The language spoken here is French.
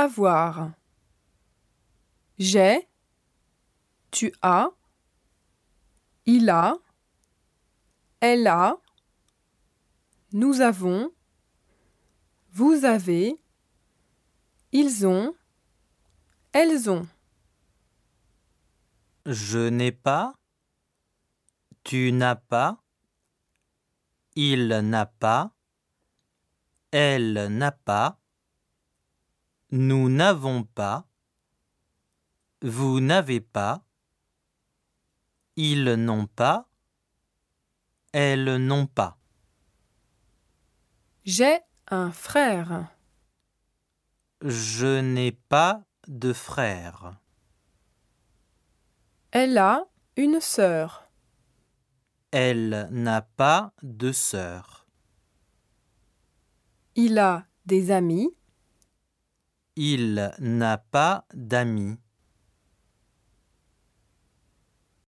Avoir. J'ai. Tu as. Il a. Elle a. Nous avons. Vous avez. Ils ont. Elles ont. Je n'ai pas. Tu n'as pas. Il n'a pas. Elle n'a pas. Nous n'avons pas. Vous n'avez pas. Ils n'ont pas. Elles n'ont pas. J'ai un frère. Je n'ai pas de frère. Elle a une sœur. Elle n'a pas de sœur. Il a des amis. Il n'a pas d'amis.